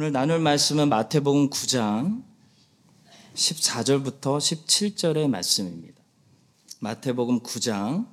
오늘 나눌 말씀은 마태복음 9장 14절부터 17절의 말씀입니다. 마태복음 9장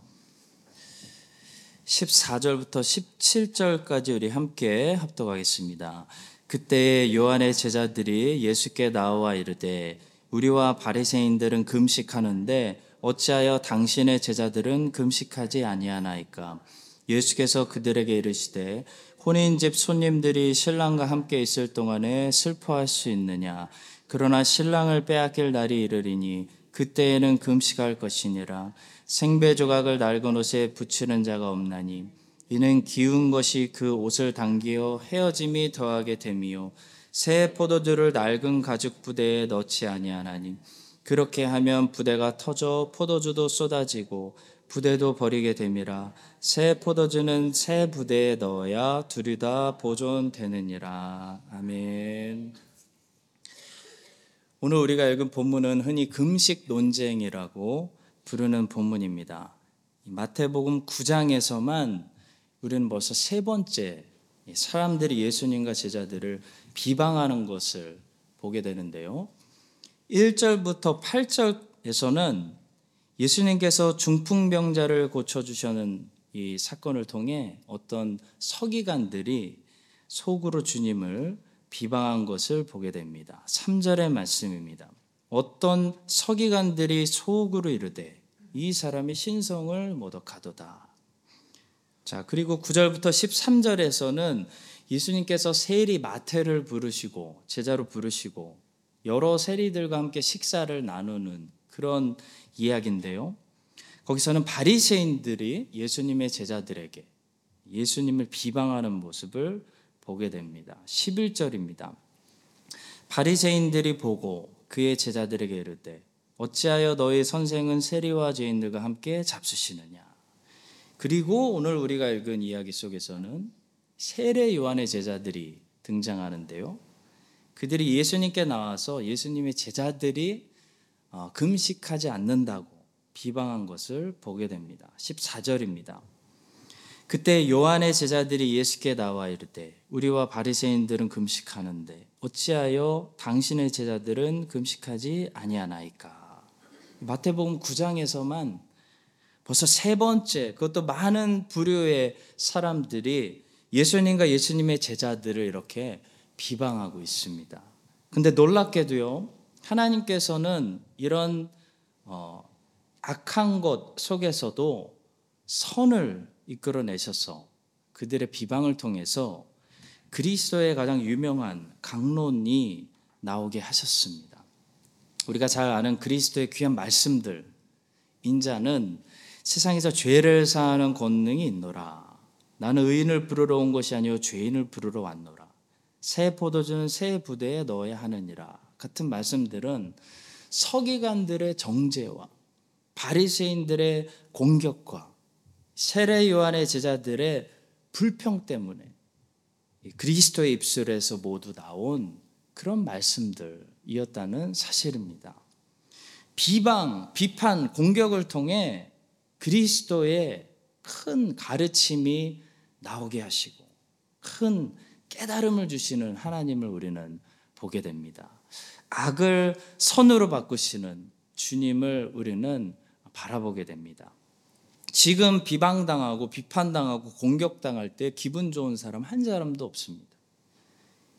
14절부터 17절까지 우리 함께 합독하겠습니다. 그때 요한의 제자들이 예수께 나와 이르되 우리와 바리새인들은 금식하는데 어찌하여 당신의 제자들은 금식하지 아니하나이까 예수께서 그들에게 이르시되 혼인 집 손님들이 신랑과 함께 있을 동안에 슬퍼할 수 있느냐? 그러나 신랑을 빼앗길 날이 이르리니 그때에는 금식할 것이니라. 생배 조각을 낡은 옷에 붙이는 자가 없나니 이는 기운 것이 그 옷을 당기어 헤어짐이 더하게 됨이요. 새 포도주를 낡은 가죽 부대에 넣지 아니하나니 그렇게 하면 부대가 터져 포도주도 쏟아지고 부대도 버리게 됨이라 새 포도주는 새 부대에 넣어야 둘이 다 보존되느니라 아멘. 오늘 우리가 읽은 본문은 흔히 금식 논쟁이라고 부르는 본문입니다. 마태복음 9장에서만 우리는 벌써 세 번째 사람들이 예수님과 제자들을 비방하는 것을 보게 되는데요. 1절부터 8절에서는 예수님께서 중풍병자를 고쳐주시는 이 사건을 통해 어떤 서기관들이 속으로 주님을 비방한 것을 보게 됩니다. 3절의 말씀입니다. 어떤 서기관들이 속으로 이르되 이 사람이 신성을 모독하도다. 자, 그리고 9절부터 13절에서는 예수님께서 세리 마태를 부르시고 제자로 부르시고 여러 세리들과 함께 식사를 나누는 그런 이야기인데요. 거기서는 바리새인들이 예수님의 제자들에게 예수님을 비방하는 모습을 보게 됩니다. 11절입니다. 바리새인들이 보고 그의 제자들에게 이르되 어찌하여 너희 선생은 세리와 죄인들과 함께 잡수시느냐. 그리고 오늘 우리가 읽은 이야기 속에서는 세례 요한의 제자들이 등장하는데요. 그들이 예수님께 나와서 예수님의 제자들이 어, 금식하지 않는다고 비방한 것을 보게 됩니다. 14절입니다. 그때 요한의 제자들이 예수께 나와 이르되 우리와 바리새인들은 금식하는데 어찌하여 당신의 제자들은 금식하지 아니하나이까. 마태복음 9장에서만 벌써 세 번째 그것도 많은 부류의 사람들이 예수님과 예수님의 제자들을 이렇게 비방하고 있습니다. 근데 놀랍게도요. 하나님께서는 이런 어, 악한 것 속에서도 선을 이끌어내셔서 그들의 비방을 통해서 그리스도의 가장 유명한 강론이 나오게 하셨습니다. 우리가 잘 아는 그리스도의 귀한 말씀들, 인자는 세상에서 죄를 사하는 권능이 있노라. 나는 의인을 부르러 온 것이 아니요 죄인을 부르러 왔노라. 새 포도주는 새 부대에 넣어야 하느니라. 같은 말씀들은 서기관들의 정죄와 바리새인들의 공격과 세례 요한의 제자들의 불평 때문에 그리스도의 입술에서 모두 나온 그런 말씀들이었다는 사실입니다. 비방, 비판, 공격을 통해 그리스도의 큰 가르침이 나오게 하시고 큰 깨달음을 주시는 하나님을 우리는 보게 됩니다. 악을 선으로 바꾸시는 주님을 우리는 바라보게 됩니다. 지금 비방당하고 비판당하고 공격당할 때 기분 좋은 사람 한 사람도 없습니다.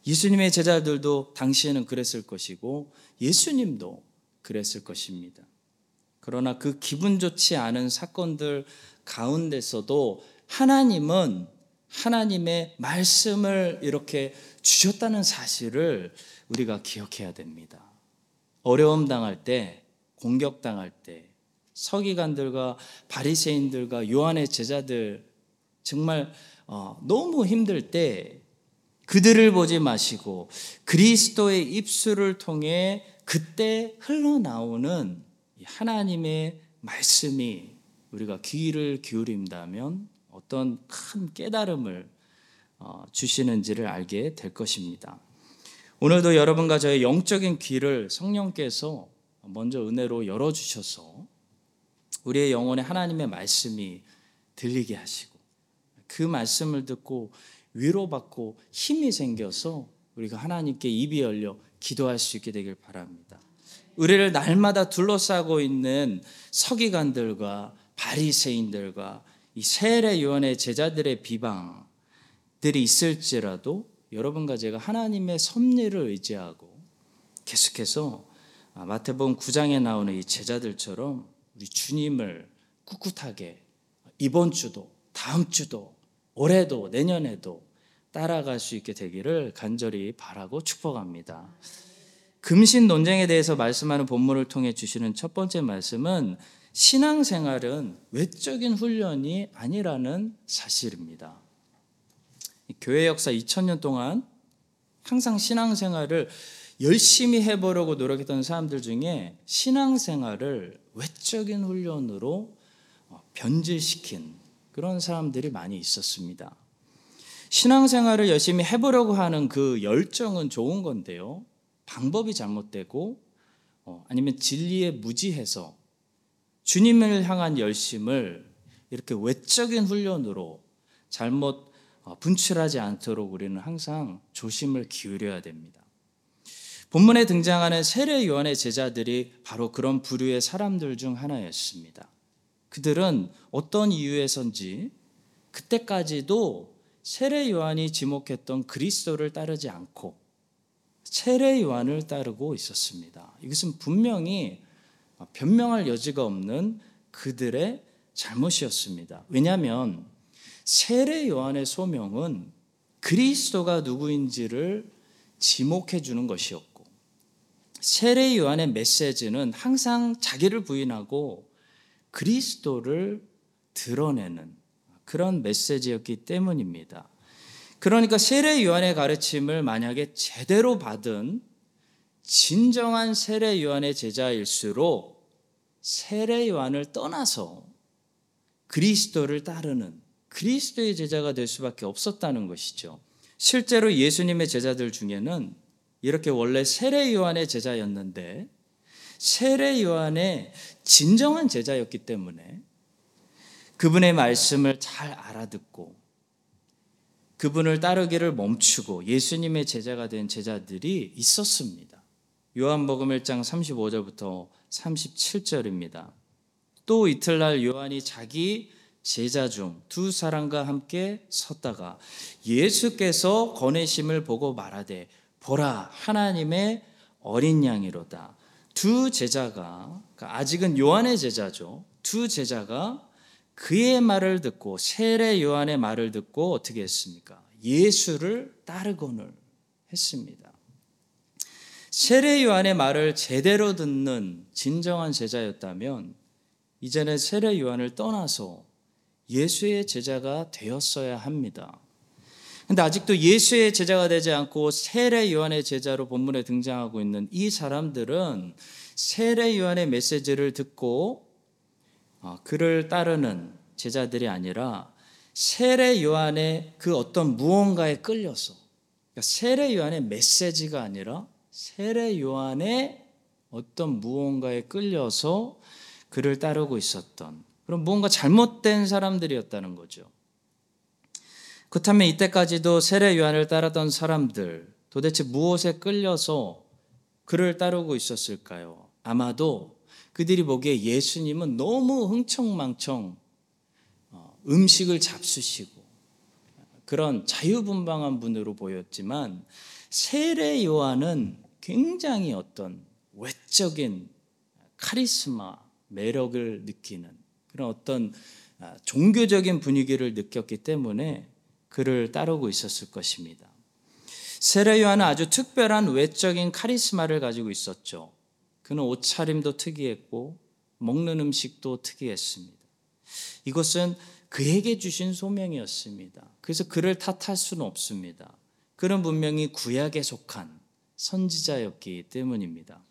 예수님의 제자들도 당시에는 그랬을 것이고 예수님도 그랬을 것입니다. 그러나 그 기분 좋지 않은 사건들 가운데서도 하나님은 하나님의 말씀을 이렇게 주셨다는 사실을 우리가 기억해야 됩니다. 어려움 당할 때, 공격 당할 때, 서기관들과 바리새인들과 요한의 제자들 정말 어, 너무 힘들 때 그들을 보지 마시고 그리스도의 입술을 통해 그때 흘러나오는 하나님의 말씀이 우리가 귀를 기울인다면 어떤 큰 깨달음을 어, 주시는지를 알게 될 것입니다. 오늘도 여러분과 저의 영적인 귀를 성령께서 먼저 은혜로 열어주셔서 우리의 영혼에 하나님의 말씀이 들리게 하시고 그 말씀을 듣고 위로받고 힘이 생겨서 우리가 하나님께 입이 열려 기도할 수 있게 되길 바랍니다. 우리를 날마다 둘러싸고 있는 서기관들과 바리새인들과 이 세례 요한의 제자들의 비방들이 있을지라도 여러분과 제가 하나님의 섭리를 의지하고 계속해서 마태복음 9장에 나오는 이 제자들처럼 우리 주님을 꿋꿋하게 이번 주도 다음 주도 올해도 내년에도 따라갈 수 있게 되기를 간절히 바라고 축복합니다. 금신 논쟁에 대해서 말씀하는 본문을 통해 주시는 첫 번째 말씀은 신앙생활은 외적인 훈련이 아니라는 사실입니다. 교회 역사 2000년 동안 항상 신앙생활을 열심히 해보려고 노력했던 사람들 중에 신앙생활을 외적인 훈련으로 변질시킨 그런 사람들이 많이 있었습니다. 신앙생활을 열심히 해보려고 하는 그 열정은 좋은 건데요. 방법이 잘못되고 어, 아니면 진리에 무지해서 주님을 향한 열심을 이렇게 외적인 훈련으로 잘못 어, 분출하지 않도록 우리는 항상 조심을 기울여야 됩니다. 본문에 등장하는 세례 요한의 제자들이 바로 그런 부류의 사람들 중 하나였습니다. 그들은 어떤 이유에선지 그때까지도 세례 요한이 지목했던 그리스도를 따르지 않고 세례 요한을 따르고 있었습니다. 이것은 분명히 변명할 여지가 없는 그들의 잘못이었습니다. 왜냐하면 세례 요한의 소명은 그리스도가 누구인지를 지목해 주는 것이었고 세례 요한의 메시지는 항상 자기를 부인하고 그리스도를 드러내는 그런 메시지였기 때문입니다. 그러니까 세례 요한의 가르침을 만약에 제대로 받은 진정한 세례 요한의 제자일수록 세례 요한을 떠나서 그리스도를 따르는 그리스도의 제자가 될 수밖에 없었다는 것이죠. 실제로 예수님의 제자들 중에는 이렇게 원래 세례 요한의 제자였는데 세례 요한의 진정한 제자였기 때문에 그분의 말씀을 잘 알아듣고 그분을 따르기를 멈추고 예수님의 제자가 된 제자들이 있었습니다. 요한복음 1장 35절부터 37절입니다. 또 이틀날 요한이 자기 제자 중 두 사람과 함께 섰다가 예수께서 거내심을 보고 말하되 보라 하나님의 어린 양이로다. 두 제자가 그러니까 아직은 요한의 제자죠. 두 제자가 그의 말을 듣고 세례 요한의 말을 듣고 어떻게 했습니까? 예수를 따르곤을 했습니다. 세례 요한의 말을 제대로 듣는 진정한 제자였다면 이제는 세례 요한을 떠나서 예수의 제자가 되었어야 합니다. 근데 아직도 예수의 제자가 되지 않고 세례 요한의 제자로 본문에 등장하고 있는 이 사람들은 세례 요한의 메시지를 듣고 어, 그를 따르는 제자들이 아니라 세례 요한의 그 어떤 무언가에 끌려서 그러니까 세례 요한의 메시지가 아니라 세례 요한의 어떤 무언가에 끌려서 그를 따르고 있었던 그런 무언가 잘못된 사람들이었다는 거죠. 그렇다면 이때까지도 세례 요한을 따르던 사람들 도대체 무엇에 끌려서 그를 따르고 있었을까요? 아마도 그들이 보기에 예수님은 너무 흥청망청 어, 음식을 잡수시고 그런 자유분방한 분으로 보였지만 세례 요한은 굉장히 어떤 외적인 카리스마, 매력을 느끼는 그런 어떤 아, 종교적인 분위기를 느꼈기 때문에 그를 따르고 있었을 것입니다. 세례 요한은 아주 특별한 외적인 카리스마를 가지고 있었죠. 그는 옷차림도 특이했고 먹는 음식도 특이했습니다. 이것은 그에게 주신 소명이었습니다. 그래서 그를 탓할 수는 없습니다. 그는 분명히 구약에 속한 선지자였기 때문입니다.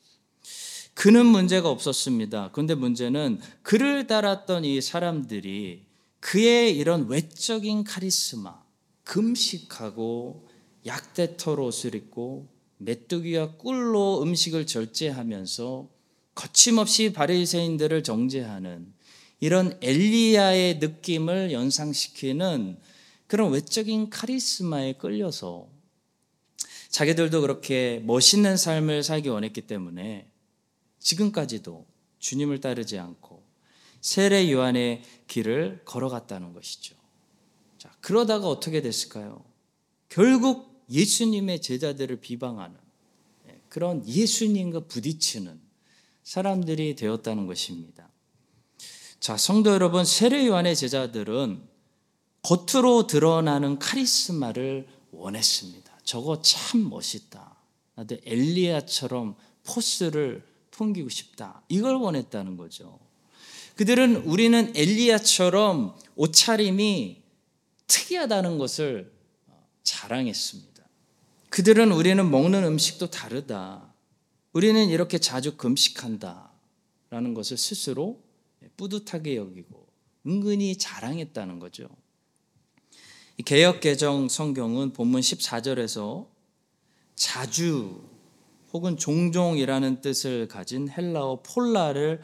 그는 문제가 없었습니다. 그런데 문제는 그를 따랐던 이 사람들이 그의 이런 외적인 카리스마, 금식하고 약대털 옷을 입고 메뚜기와 꿀로 음식을 절제하면서 거침없이 바리새인들을 정죄하는 이런 엘리야의 느낌을 연상시키는 그런 외적인 카리스마에 끌려서 자기들도 그렇게 멋있는 삶을 살기 원했기 때문에 지금까지도 주님을 따르지 않고 세례 요한의 길을 걸어갔다는 것이죠. 자, 그러다가 어떻게 됐을까요? 결국 예수님의 제자들을 비방하는 예, 그런 예수님과 부딪히는 사람들이 되었다는 것입니다. 자, 성도 여러분, 세례 요한의 제자들은 겉으로 드러나는 카리스마를 원했습니다. 저거 참 멋있다. 나도 엘리야처럼 포스를 풍기고 싶다. 이걸 원했다는 거죠. 그들은 우리는 엘리야처럼 옷차림이 특이하다는 것을 자랑했습니다. 그들은 우리는 먹는 음식도 다르다. 우리는 이렇게 자주 금식한다. 라는 것을 스스로 뿌듯하게 여기고 은근히 자랑했다는 거죠. 개혁 개정 성경은 본문 14절에서 자주 혹은 종종이라는 뜻을 가진 헬라어 폴라를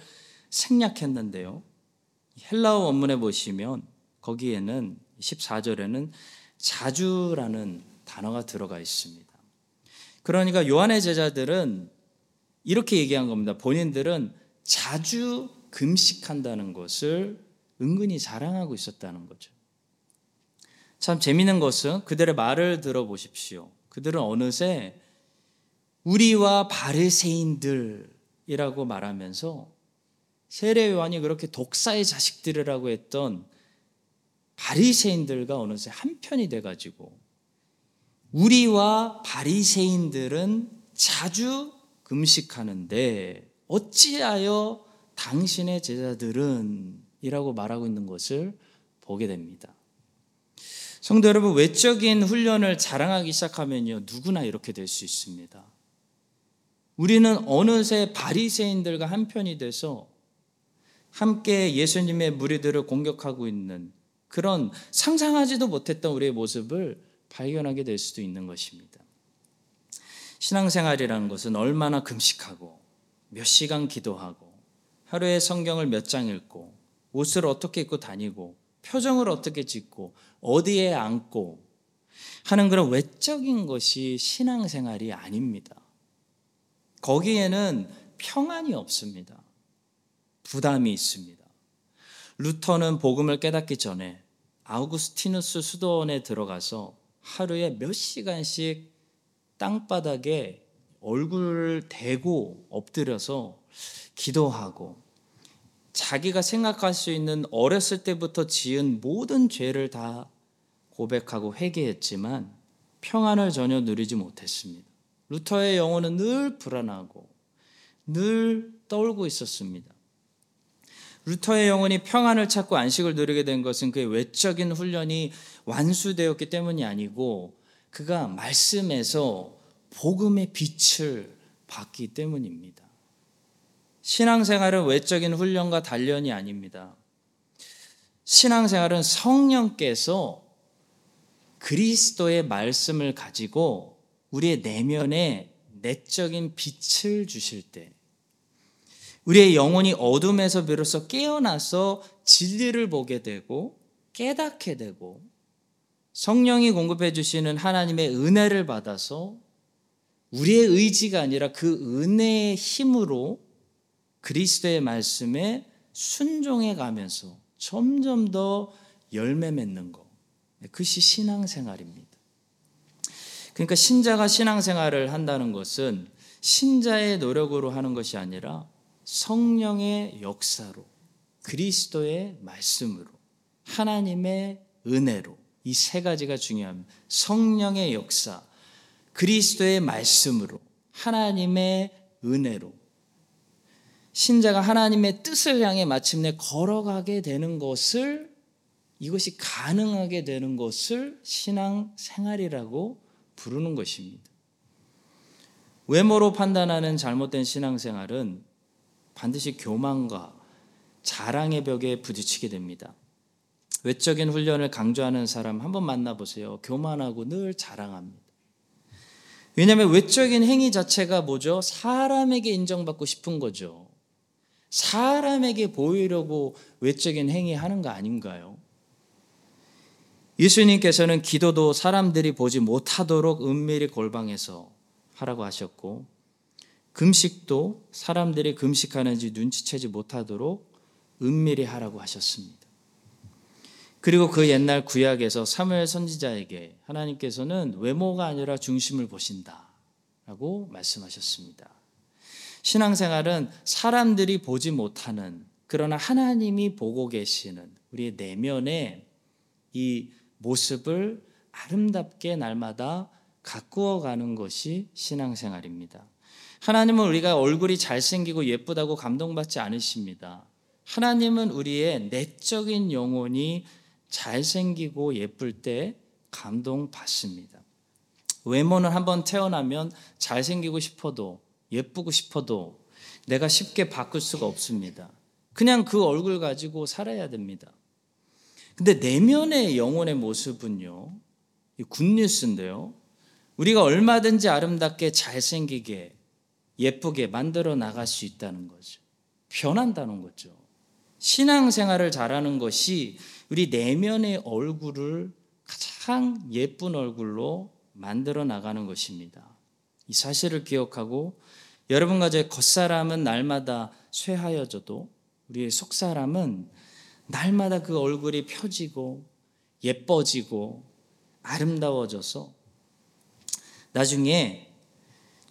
생략했는데요. 헬라어 원문에 보시면 거기에는 14절에는 자주라는 단어가 들어가 있습니다. 그러니까 요한의 제자들은 이렇게 얘기한 겁니다. 본인들은 자주 금식한다는 것을 은근히 자랑하고 있었다는 거죠. 참 재미있는 것은 그들의 말을 들어보십시오. 그들은 어느새 우리와 바리새인들이라고 말하면서 세례 요한이 그렇게 독사의 자식들이라고 했던 바리새인들과 어느새 한편이 돼 가지고 우리와 바리새인들은 자주 금식하는데 어찌하여 당신의 제자들은 이라고 말하고 있는 것을 보게 됩니다. 성도 여러분, 외적인 훈련을 자랑하기 시작하면요, 누구나 이렇게 될 수 있습니다. 우리는 어느새 바리새인들과 한편이 돼서 함께 예수님의 무리들을 공격하고 있는 그런 상상하지도 못했던 우리의 모습을 발견하게 될 수도 있는 것입니다. 신앙생활이라는 것은 얼마나 금식하고 몇 시간 기도하고 하루에 성경을 몇 장 읽고 옷을 어떻게 입고 다니고 표정을 어떻게 짓고 어디에 앉고 하는 그런 외적인 것이 신앙생활이 아닙니다. 거기에는 평안이 없습니다. 부담이 있습니다. 루터는 복음을 깨닫기 전에 아우구스티누스 수도원에 들어가서 하루에 몇 시간씩 땅바닥에 얼굴을 대고 엎드려서 기도하고 자기가 생각할 수 있는 어렸을 때부터 지은 모든 죄를 다 고백하고 회개했지만 평안을 전혀 누리지 못했습니다. 루터의 영혼은 늘 불안하고 늘 떨고 있었습니다. 루터의 영혼이 평안을 찾고 안식을 누리게 된 것은 그의 외적인 훈련이 완수되었기 때문이 아니고 그가 말씀에서 복음의 빛을 받기 때문입니다. 신앙생활은 외적인 훈련과 단련이 아닙니다. 신앙생활은 성령께서 그리스도의 말씀을 가지고 우리의 내면에 내적인 빛을 주실 때, 우리의 영혼이 어둠에서 비로소 깨어나서 진리를 보게 되고 깨닫게 되고 성령이 공급해 주시는 하나님의 은혜를 받아서 우리의 의지가 아니라 그 은혜의 힘으로 그리스도의 말씀에 순종해 가면서 점점 더 열매 맺는 것. 그것이 신앙생활입니다. 그러니까 신자가 신앙생활을 한다는 것은 신자의 노력으로 하는 것이 아니라 성령의 역사로 그리스도의 말씀으로 하나님의 은혜로 이 세 가지가 중요합니다. 성령의 역사, 그리스도의 말씀으로 하나님의 은혜로 신자가 하나님의 뜻을 향해 마침내 걸어가게 되는 것을 이것이 가능하게 되는 것을 신앙 생활이라고 부르는 것입니다. 외모로 판단하는 잘못된 신앙 생활은 반드시 교만과 자랑의 벽에 부딪히게 됩니다. 외적인 훈련을 강조하는 사람 한번 만나보세요. 교만하고 늘 자랑합니다. 왜냐하면 외적인 행위 자체가 뭐죠? 사람에게 인정받고 싶은 거죠. 사람에게 보이려고 외적인 행위 하는 거 아닌가요? 예수님께서는 기도도 사람들이 보지 못하도록 은밀히 골방에서 하라고 하셨고 금식도 사람들이 금식하는지 눈치채지 못하도록 은밀히 하라고 하셨습니다. 그리고 그 옛날 구약에서 사무엘 선지자에게 하나님께서는 외모가 아니라 중심을 보신다라고 말씀하셨습니다. 신앙생활은 사람들이 보지 못하는 그러나 하나님이 보고 계시는 우리의 내면의 이 모습을 아름답게 날마다 가꾸어 가는 것이 신앙생활입니다. 하나님은 우리가 얼굴이 잘생기고 예쁘다고 감동받지 않으십니다. 하나님은 우리의 내적인 영혼이 잘생기고 예쁠 때 감동받습니다. 외모는 한번 태어나면 잘생기고 싶어도 예쁘고 싶어도 내가 쉽게 바꿀 수가 없습니다. 그냥 그 얼굴 가지고 살아야 됩니다. 근데 내면의 영혼의 모습은요, 굿뉴스인데요. 우리가 얼마든지 아름답게 잘생기게 예쁘게 만들어 나갈 수 있다는 거죠. 변한다는 거죠. 신앙생활을 잘하는 것이 우리 내면의 얼굴을 가장 예쁜 얼굴로 만들어 나가는 것입니다. 이 사실을 기억하고 여러분과 제 겉사람은 날마다 쇠하여져도 우리의 속사람은 날마다 그 얼굴이 펴지고 예뻐지고 아름다워져서 나중에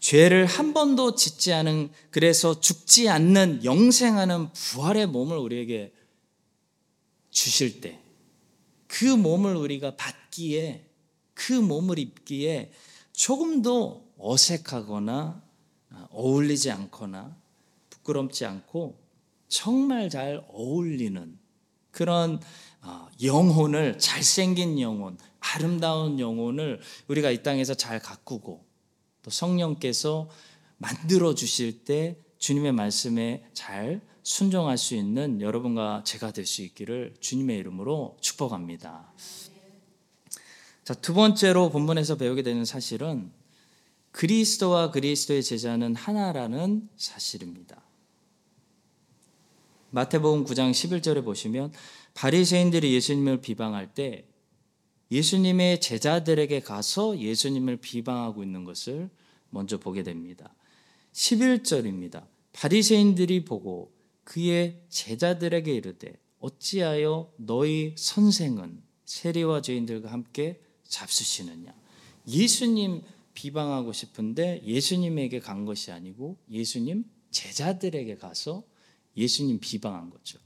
죄를 한 번도 짓지 않은 그래서 죽지 않는 영생하는 부활의 몸을 우리에게 주실 때 그 몸을 우리가 받기에 그 몸을 입기에 조금도 어색하거나 어울리지 않거나 부끄럽지 않고 정말 잘 어울리는 그런 어, 영혼을 잘생긴 영혼, 아름다운 영혼을 우리가 이 땅에서 잘 가꾸고 또 성령께서 만들어 주실 때 주님의 말씀에 잘 순종할 수 있는 여러분과 제가 될 수 있기를 주님의 이름으로 축복합니다. 자, 두 번째로 본문에서 배우게 되는 사실은 그리스도와 그리스도의 제자는 하나라는 사실입니다. 마태복음 9장 11절에 보시면 바리새인들이 예수님을 비방할 때 예수님의 제자들에게 가서 예수님을 비방하고 있는 것을 먼저 보게 됩니다. 11절입니다. 바리새인들이 보고 그의 제자들에게 이르되 어찌하여 너희 선생은 세리와 죄인들과 함께 잡수시느냐. 예수님 비방하고 싶은데 예수님에게 간 것이 아니고 예수님 제자들에게 가서 예수님 비방한 거죠.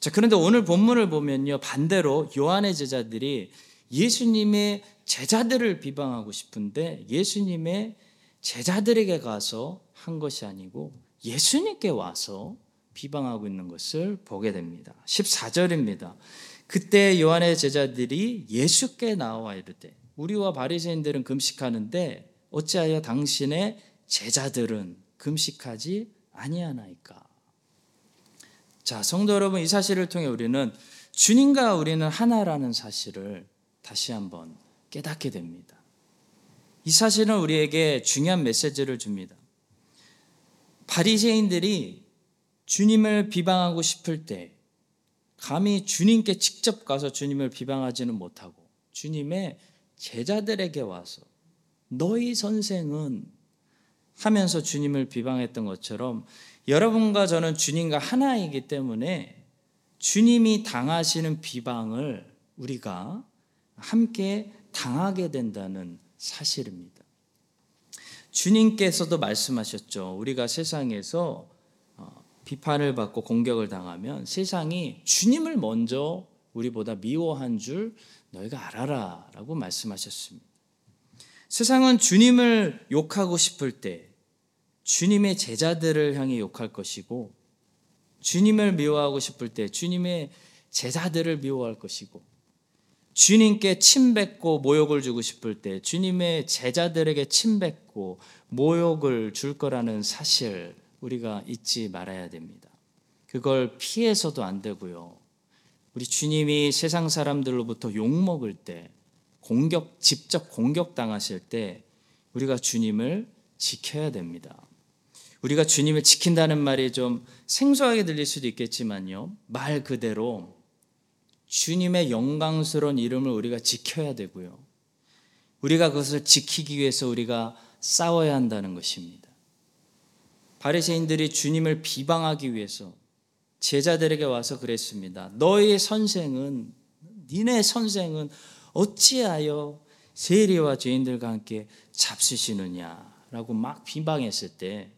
자, 그런데 오늘 본문을 보면요. 반대로 요한의 제자들이 예수님의 제자들을 비방하고 싶은데 예수님의 제자들에게 가서 한 것이 아니고 예수님께 와서 비방하고 있는 것을 보게 됩니다. 14절입니다. 그때 요한의 제자들이 예수께 나와 이르되 우리와 바리새인들은 금식하는데 어찌하여 당신의 제자들은 금식하지 아니하나이까? 자, 성도 여러분, 이 사실을 통해 우리는 주님과 우리는 하나라는 사실을 다시 한번 깨닫게 됩니다. 이 사실은 우리에게 중요한 메시지를 줍니다. 바리새인들이 주님을 비방하고 싶을 때 감히 주님께 직접 가서 주님을 비방하지는 못하고 주님의 제자들에게 와서 너희 선생은 하면서 주님을 비방했던 것처럼 여러분과 저는 주님과 하나이기 때문에 주님이 당하시는 비방을 우리가 함께 당하게 된다는 사실입니다. 주님께서도 말씀하셨죠. 우리가 세상에서 어, 비판을 받고 공격을 당하면 세상이 주님을 먼저 우리보다 미워한 줄 너희가 알아라 라고 말씀하셨습니다. 세상은 주님을 욕하고 싶을 때 주님의 제자들을 향해 욕할 것이고 주님을 미워하고 싶을 때 주님의 제자들을 미워할 것이고 주님께 침뱉고 모욕을 주고 싶을 때 주님의 제자들에게 침뱉고 모욕을 줄 거라는 사실 우리가 잊지 말아야 됩니다. 그걸 피해서도 안 되고요. 우리 주님이 세상 사람들로부터 욕 먹을 때 공격 직접 공격 당하실 때 우리가 주님을 지켜야 됩니다. 우리가 주님을 지킨다는 말이 좀 생소하게 들릴 수도 있겠지만요. 말 그대로 주님의 영광스러운 이름을 우리가 지켜야 되고요. 우리가 그것을 지키기 위해서 우리가 싸워야 한다는 것입니다. 바리새인들이 주님을 비방하기 위해서 제자들에게 와서 그랬습니다. 너의 선생은 니네 선생은 어찌하여 세리와 죄인들과 함께 잡수시느냐라고 막 비방했을 때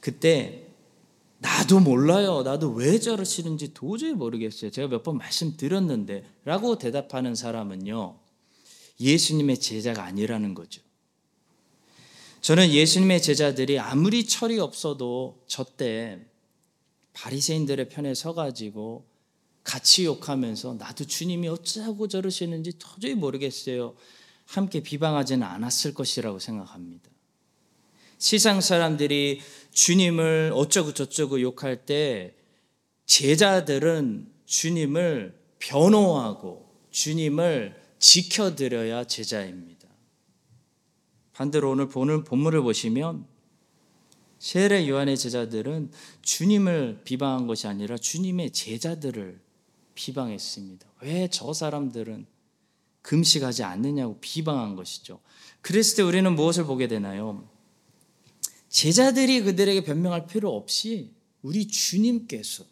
그때 나도 몰라요. 나도 왜 저러시는지 도저히 모르겠어요. 제가 몇 번 말씀드렸는데 라고 대답하는 사람은요. 예수님의 제자가 아니라는 거죠. 저는 예수님의 제자들이 아무리 철이 없어도 저때 바리새인들의 편에 서가지고 같이 욕하면서 나도 주님이 어쩌고 저러시는지 도저히 모르겠어요. 함께 비방하지는 않았을 것이라고 생각합니다. 세상 사람들이 주님을 어쩌고 저쩌고 욕할 때 제자들은 주님을 변호하고 주님을 지켜드려야 제자입니다. 반대로 오늘 보는 본문을 보시면 세례 요한의 제자들은 주님을 비방한 것이 아니라 주님의 제자들을 비방했습니다. 왜 저 사람들은 금식하지 않느냐고 비방한 것이죠. 그랬을 때 우리는 무엇을 보게 되나요? 제자들이 그들에게 변명할 필요 없이 우리 주님께서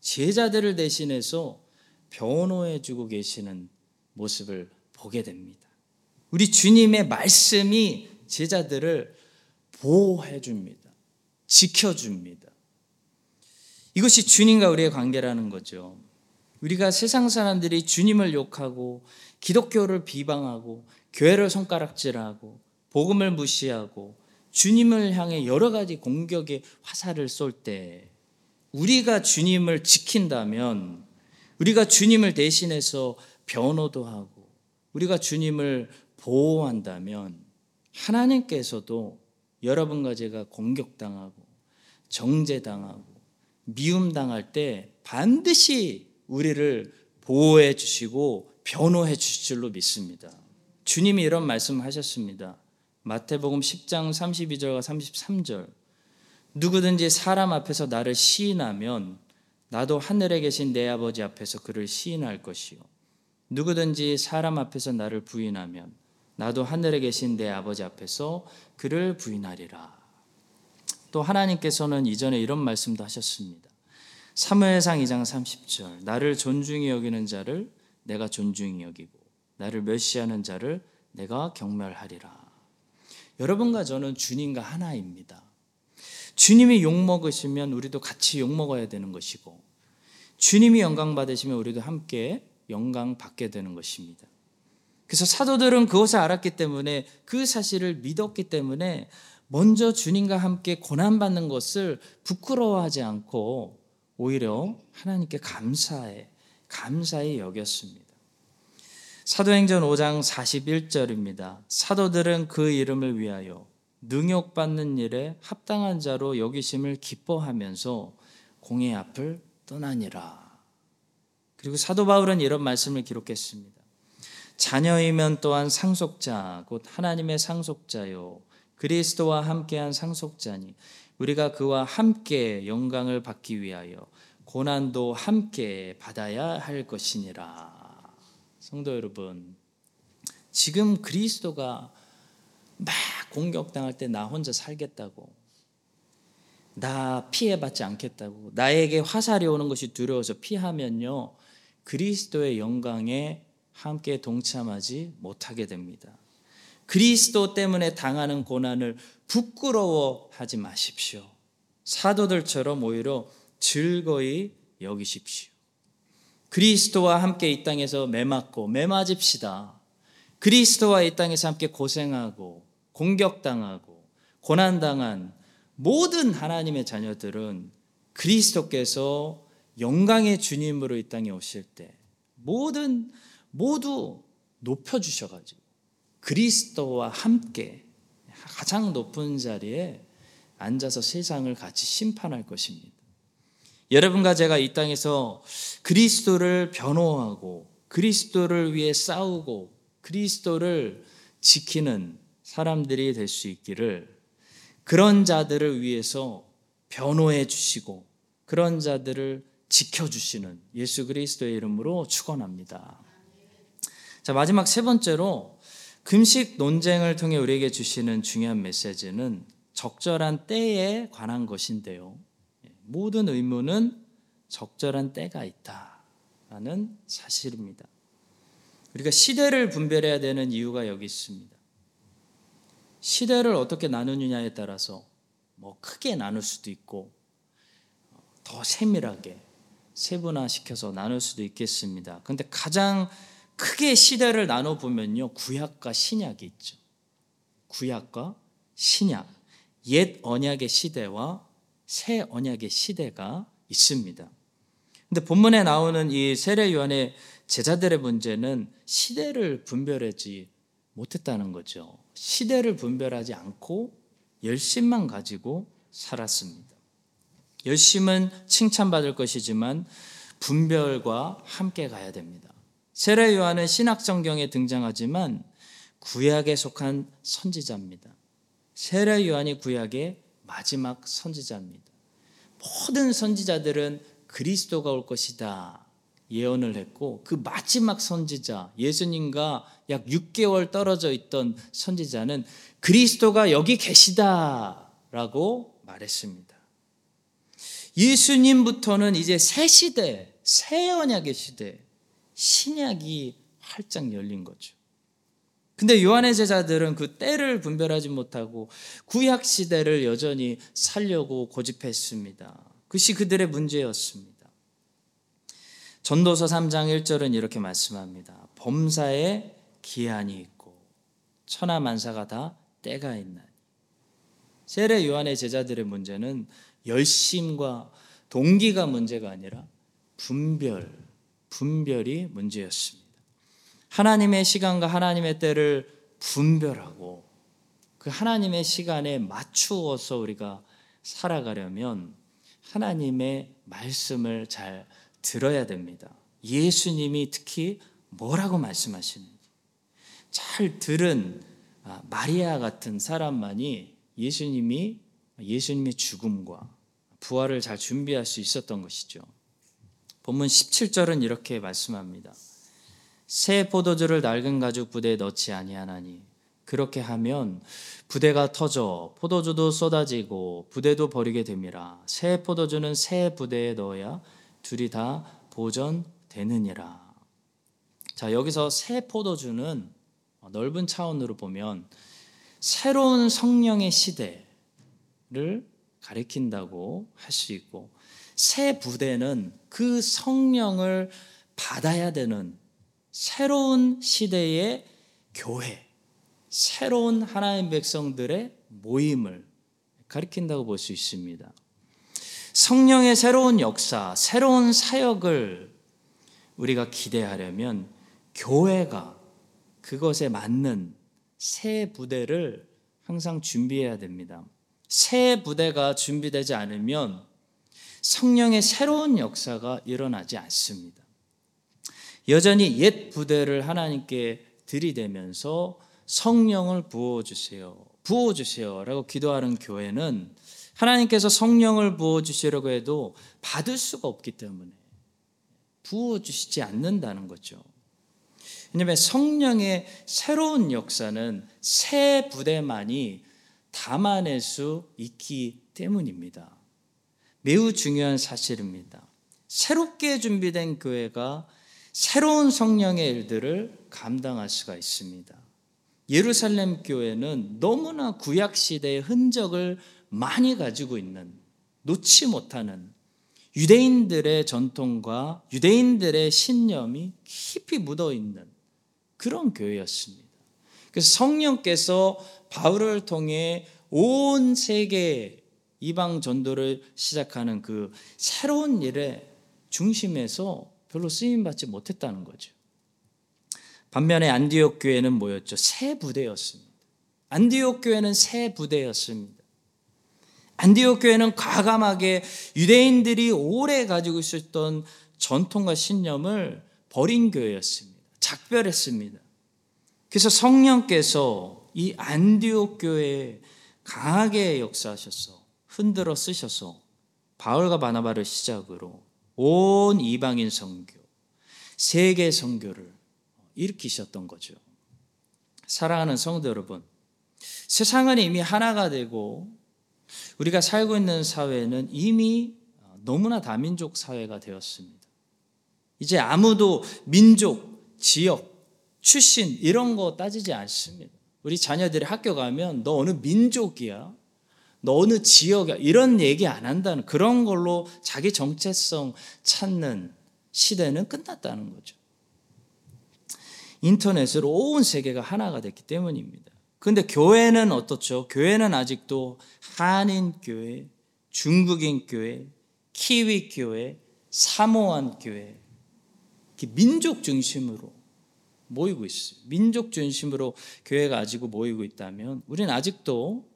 제자들을 대신해서 변호해 주고 계시는 모습을 보게 됩니다. 우리 주님의 말씀이 제자들을 보호해 줍니다. 지켜 줍니다. 이것이 주님과 우리의 관계라는 거죠. 우리가 세상 사람들이 주님을 욕하고 기독교를 비방하고 교회를 손가락질하고 복음을 무시하고 주님을 향해 여러 가지 공격의 화살을 쏠 때 우리가 주님을 지킨다면 우리가 주님을 대신해서 변호도 하고 우리가 주님을 보호한다면 하나님께서도 여러분과 제가 공격당하고 정죄당하고 미움당할 때 반드시 우리를 보호해 주시고 변호해 주실 줄로 믿습니다. 주님이 이런 말씀하셨습니다. 마태복음 10장 32절과 33절. 누구든지 사람 앞에서 나를 시인하면 나도 하늘에 계신 내 아버지 앞에서 그를 시인할 것이요. 누구든지 사람 앞에서 나를 부인하면 나도 하늘에 계신 내 아버지 앞에서 그를 부인하리라. 또 하나님께서는 이전에 이런 말씀도 하셨습니다. 사무엘상 2장 30절 나를 존중히 여기는 자를 내가 존중히 여기고 나를 멸시하는 자를 내가 경멸하리라. 여러분과 저는 주님과 하나입니다. 주님이 욕 먹으시면 우리도 같이 욕 먹어야 되는 것이고 주님이 영광 받으시면 우리도 함께 영광 받게 되는 것입니다. 그래서 사도들은 그것을 알았기 때문에 그 사실을 믿었기 때문에 먼저 주님과 함께 고난받는 것을 부끄러워하지 않고 오히려 하나님께 감사해, 감사히 여겼습니다. 사도행전 5장 41절입니다. 사도들은 그 이름을 위하여 능욕받는 일에 합당한 자로 여기심을 기뻐하면서 공의 앞을 떠나니라. 그리고 사도 바울은 이런 말씀을 기록했습니다. 자녀이면 또한 상속자 곧 하나님의 상속자요 그리스도와 함께한 상속자니 우리가 그와 함께 영광을 받기 위하여 고난도 함께 받아야 할 것이니라. 성도 여러분, 지금 그리스도가 막 공격당할 때 나 혼자 살겠다고, 나 피해받지 않겠다고, 나에게 화살이 오는 것이 두려워서 피하면요, 그리스도의 영광에 함께 동참하지 못하게 됩니다. 그리스도 때문에 당하는 고난을 부끄러워하지 마십시오. 사도들처럼 오히려 즐거이 여기십시오. 그리스도와 함께 이 땅에서 매맞고 매맞읍시다. 그리스도와 이 땅에서 함께 고생하고 공격당하고 고난당한 모든 하나님의 자녀들은 그리스도께서 영광의 주님으로 이 땅에 오실 때 모든 모두 높여주셔가지고 그리스도와 함께 가장 높은 자리에 앉아서 세상을 같이 심판할 것입니다. 여러분과 제가 이 땅에서 그리스도를 변호하고 그리스도를 위해 싸우고 그리스도를 지키는 사람들이 될 수 있기를 그런 자들을 위해서 변호해 주시고 그런 자들을 지켜주시는 예수 그리스도의 이름으로 축원합니다. 자 마지막 세 번째로 금식 논쟁을 통해 우리에게 주시는 중요한 메시지는 적절한 때에 관한 것인데요. 모든 의무는 적절한 때가 있다라는 사실입니다. 우리가 시대를 분별해야 되는 이유가 여기 있습니다. 시대를 어떻게 나누느냐에 따라서 뭐 크게 나눌 수도 있고 더 세밀하게 세분화시켜서 나눌 수도 있겠습니다. 근데 가장 크게 시대를 나눠 보면요. 구약과 신약이 있죠. 구약과 신약. 옛 언약의 시대와 새 언약의 시대가 있습니다. 근데 본문에 나오는 이 세례 요한의 제자들의 문제는 시대를 분별하지 못했다는 거죠. 시대를 분별하지 않고 열심만 가지고 살았습니다. 열심은 칭찬받을 것이지만 분별과 함께 가야 됩니다. 세례 요한은 신학 성경에 등장하지만 구약에 속한 선지자입니다. 세례 요한이 구약의 마지막 선지자입니다. 모든 선지자들은 그리스도가 올 것이다 예언을 했고 그 마지막 선지자 예수님과 약 6개월 떨어져 있던 선지자는 그리스도가 여기 계시다라고 말했습니다. 예수님부터는 이제 새 시대, 새 언약의 시대, 신약이 활짝 열린 거죠. 근데 요한의 제자들은 그 때를 분별하지 못하고 구약 시대를 여전히 살려고 고집했습니다. 그것이 그들의 문제였습니다. 전도서 3장 1절은 이렇게 말씀합니다. 범사에 기한이 있고 천하 만사가 다 때가 있나니. 세례 요한의 제자들의 문제는 열심과 동기가 문제가 아니라 분별, 분별이 문제였습니다. 하나님의 시간과 하나님의 때를 분별하고 그 하나님의 시간에 맞추어서 우리가 살아가려면 하나님의 말씀을 잘 들어야 됩니다. 예수님이 특히 뭐라고 말씀하시는지 잘 들은 아, 마리아 같은 사람만이 예수님이 예수님의 죽음과 부활을 잘 준비할 수 있었던 것이죠. 본문 17절은 이렇게 말씀합니다. 새 포도주를 낡은 가죽 부대에 넣지 아니하나니 그렇게 하면 부대가 터져 포도주도 쏟아지고 부대도 버리게 됩니다. 새 포도주는 새 부대에 넣어야 둘이 다 보존되느니라. 자, 여기서 새 포도주는 넓은 차원으로 보면 새로운 성령의 시대를 가리킨다고 할 수 있고 새 부대는 그 성령을 받아야 되는 새로운 시대의 교회, 새로운 하나님 백성들의 모임을 가리킨다고 볼 수 있습니다. 성령의 새로운 역사, 새로운 사역을 우리가 기대하려면 교회가 그것에 맞는 새 부대를 항상 준비해야 됩니다. 새 부대가 준비되지 않으면 성령의 새로운 역사가 일어나지 않습니다. 여전히 옛 부대를 하나님께 들이대면서 성령을 부어주세요. 부어주세요. 라고 기도하는 교회는 하나님께서 성령을 부어주시려고 해도 받을 수가 없기 때문에 부어주시지 않는다는 거죠. 왜냐하면 성령의 새로운 역사는 새 부대만이 담아낼 수 있기 때문입니다. 매우 중요한 사실입니다. 새롭게 준비된 교회가 새로운 성령의 일들을 감당할 수가 있습니다. 예루살렘 교회는 너무나 구약 시대의 흔적을 많이 가지고 있는 놓지 못하는 유대인들의 전통과 유대인들의 신념이 깊이 묻어 있는 그런 교회였습니다. 그래서 성령께서 바울을 통해 온 세계 이방 전도를 시작하는 그 새로운 일의 중심에서 별로 쓰임 받지 못했다는 거죠. 반면에 안디옥 교회는 뭐였죠? 새 부대였습니다. 안디옥 교회는 새 부대였습니다. 안디옥 교회는 과감하게 유대인들이 오래 가지고 있었던 전통과 신념을 버린 교회였습니다. 작별했습니다. 그래서 성령께서 이 안디옥 교회에 강하게 역사하셔서 흔들어 쓰셔서 바울과 바나바를 시작으로 온 이방인 선교, 세계 선교를 일으키셨던 거죠. 사랑하는 성도 여러분, 세상은 이미 하나가 되고 우리가 살고 있는 사회는 이미 너무나 다민족 사회가 되었습니다. 이제 아무도 민족, 지역, 출신 이런 거 따지지 않습니다. 우리 자녀들이 학교 가면 너 어느 민족이야? 너 어느 지역이야? 이런 얘기 안 한다는 그런 걸로 자기 정체성 찾는 시대는 끝났다는 거죠. 인터넷으로 온 세계가 하나가 됐기 때문입니다. 근데 교회는 어떻죠? 교회는 아직도 한인 교회, 중국인 교회, 키위 교회, 사모안 교회, 민족 중심으로 모이고 있어요. 민족 중심으로 교회가 아직 모이고 있다면 우리는 아직도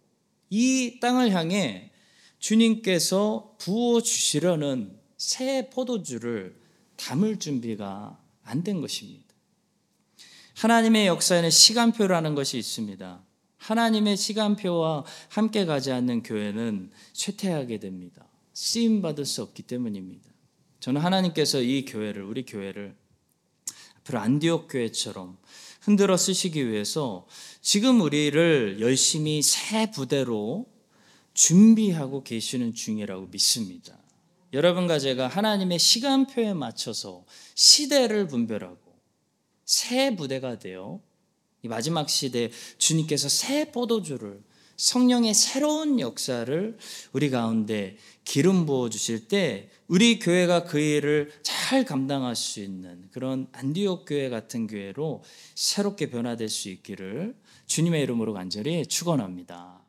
이 땅을 향해 주님께서 부어 주시려는 새 포도주를 담을 준비가 안 된 것입니다. 하나님의 역사에는 시간표라는 것이 있습니다. 하나님의 시간표와 함께 가지 않는 교회는 쇠퇴하게 됩니다. 쓰임 받을 수 없기 때문입니다. 저는 하나님께서 이 교회를 우리 교회를 앞으로 안디옥 교회처럼 흔들어 쓰시기 위해서 지금 우리를 열심히 새 부대로 준비하고 계시는 중이라고 믿습니다. 여러분과 제가 하나님의 시간표에 맞춰서 시대를 분별하고 새 부대가 되어 이 마지막 시대 주님께서 새 포도주를 성령의 새로운 역사를 우리 가운데 기름 부어 주실 때 우리 교회가 그 일을 잘 감당할 수 있는 그런 안디옥 교회 같은 교회로 새롭게 변화될 수 있기를 주님의 이름으로 간절히 축원합니다.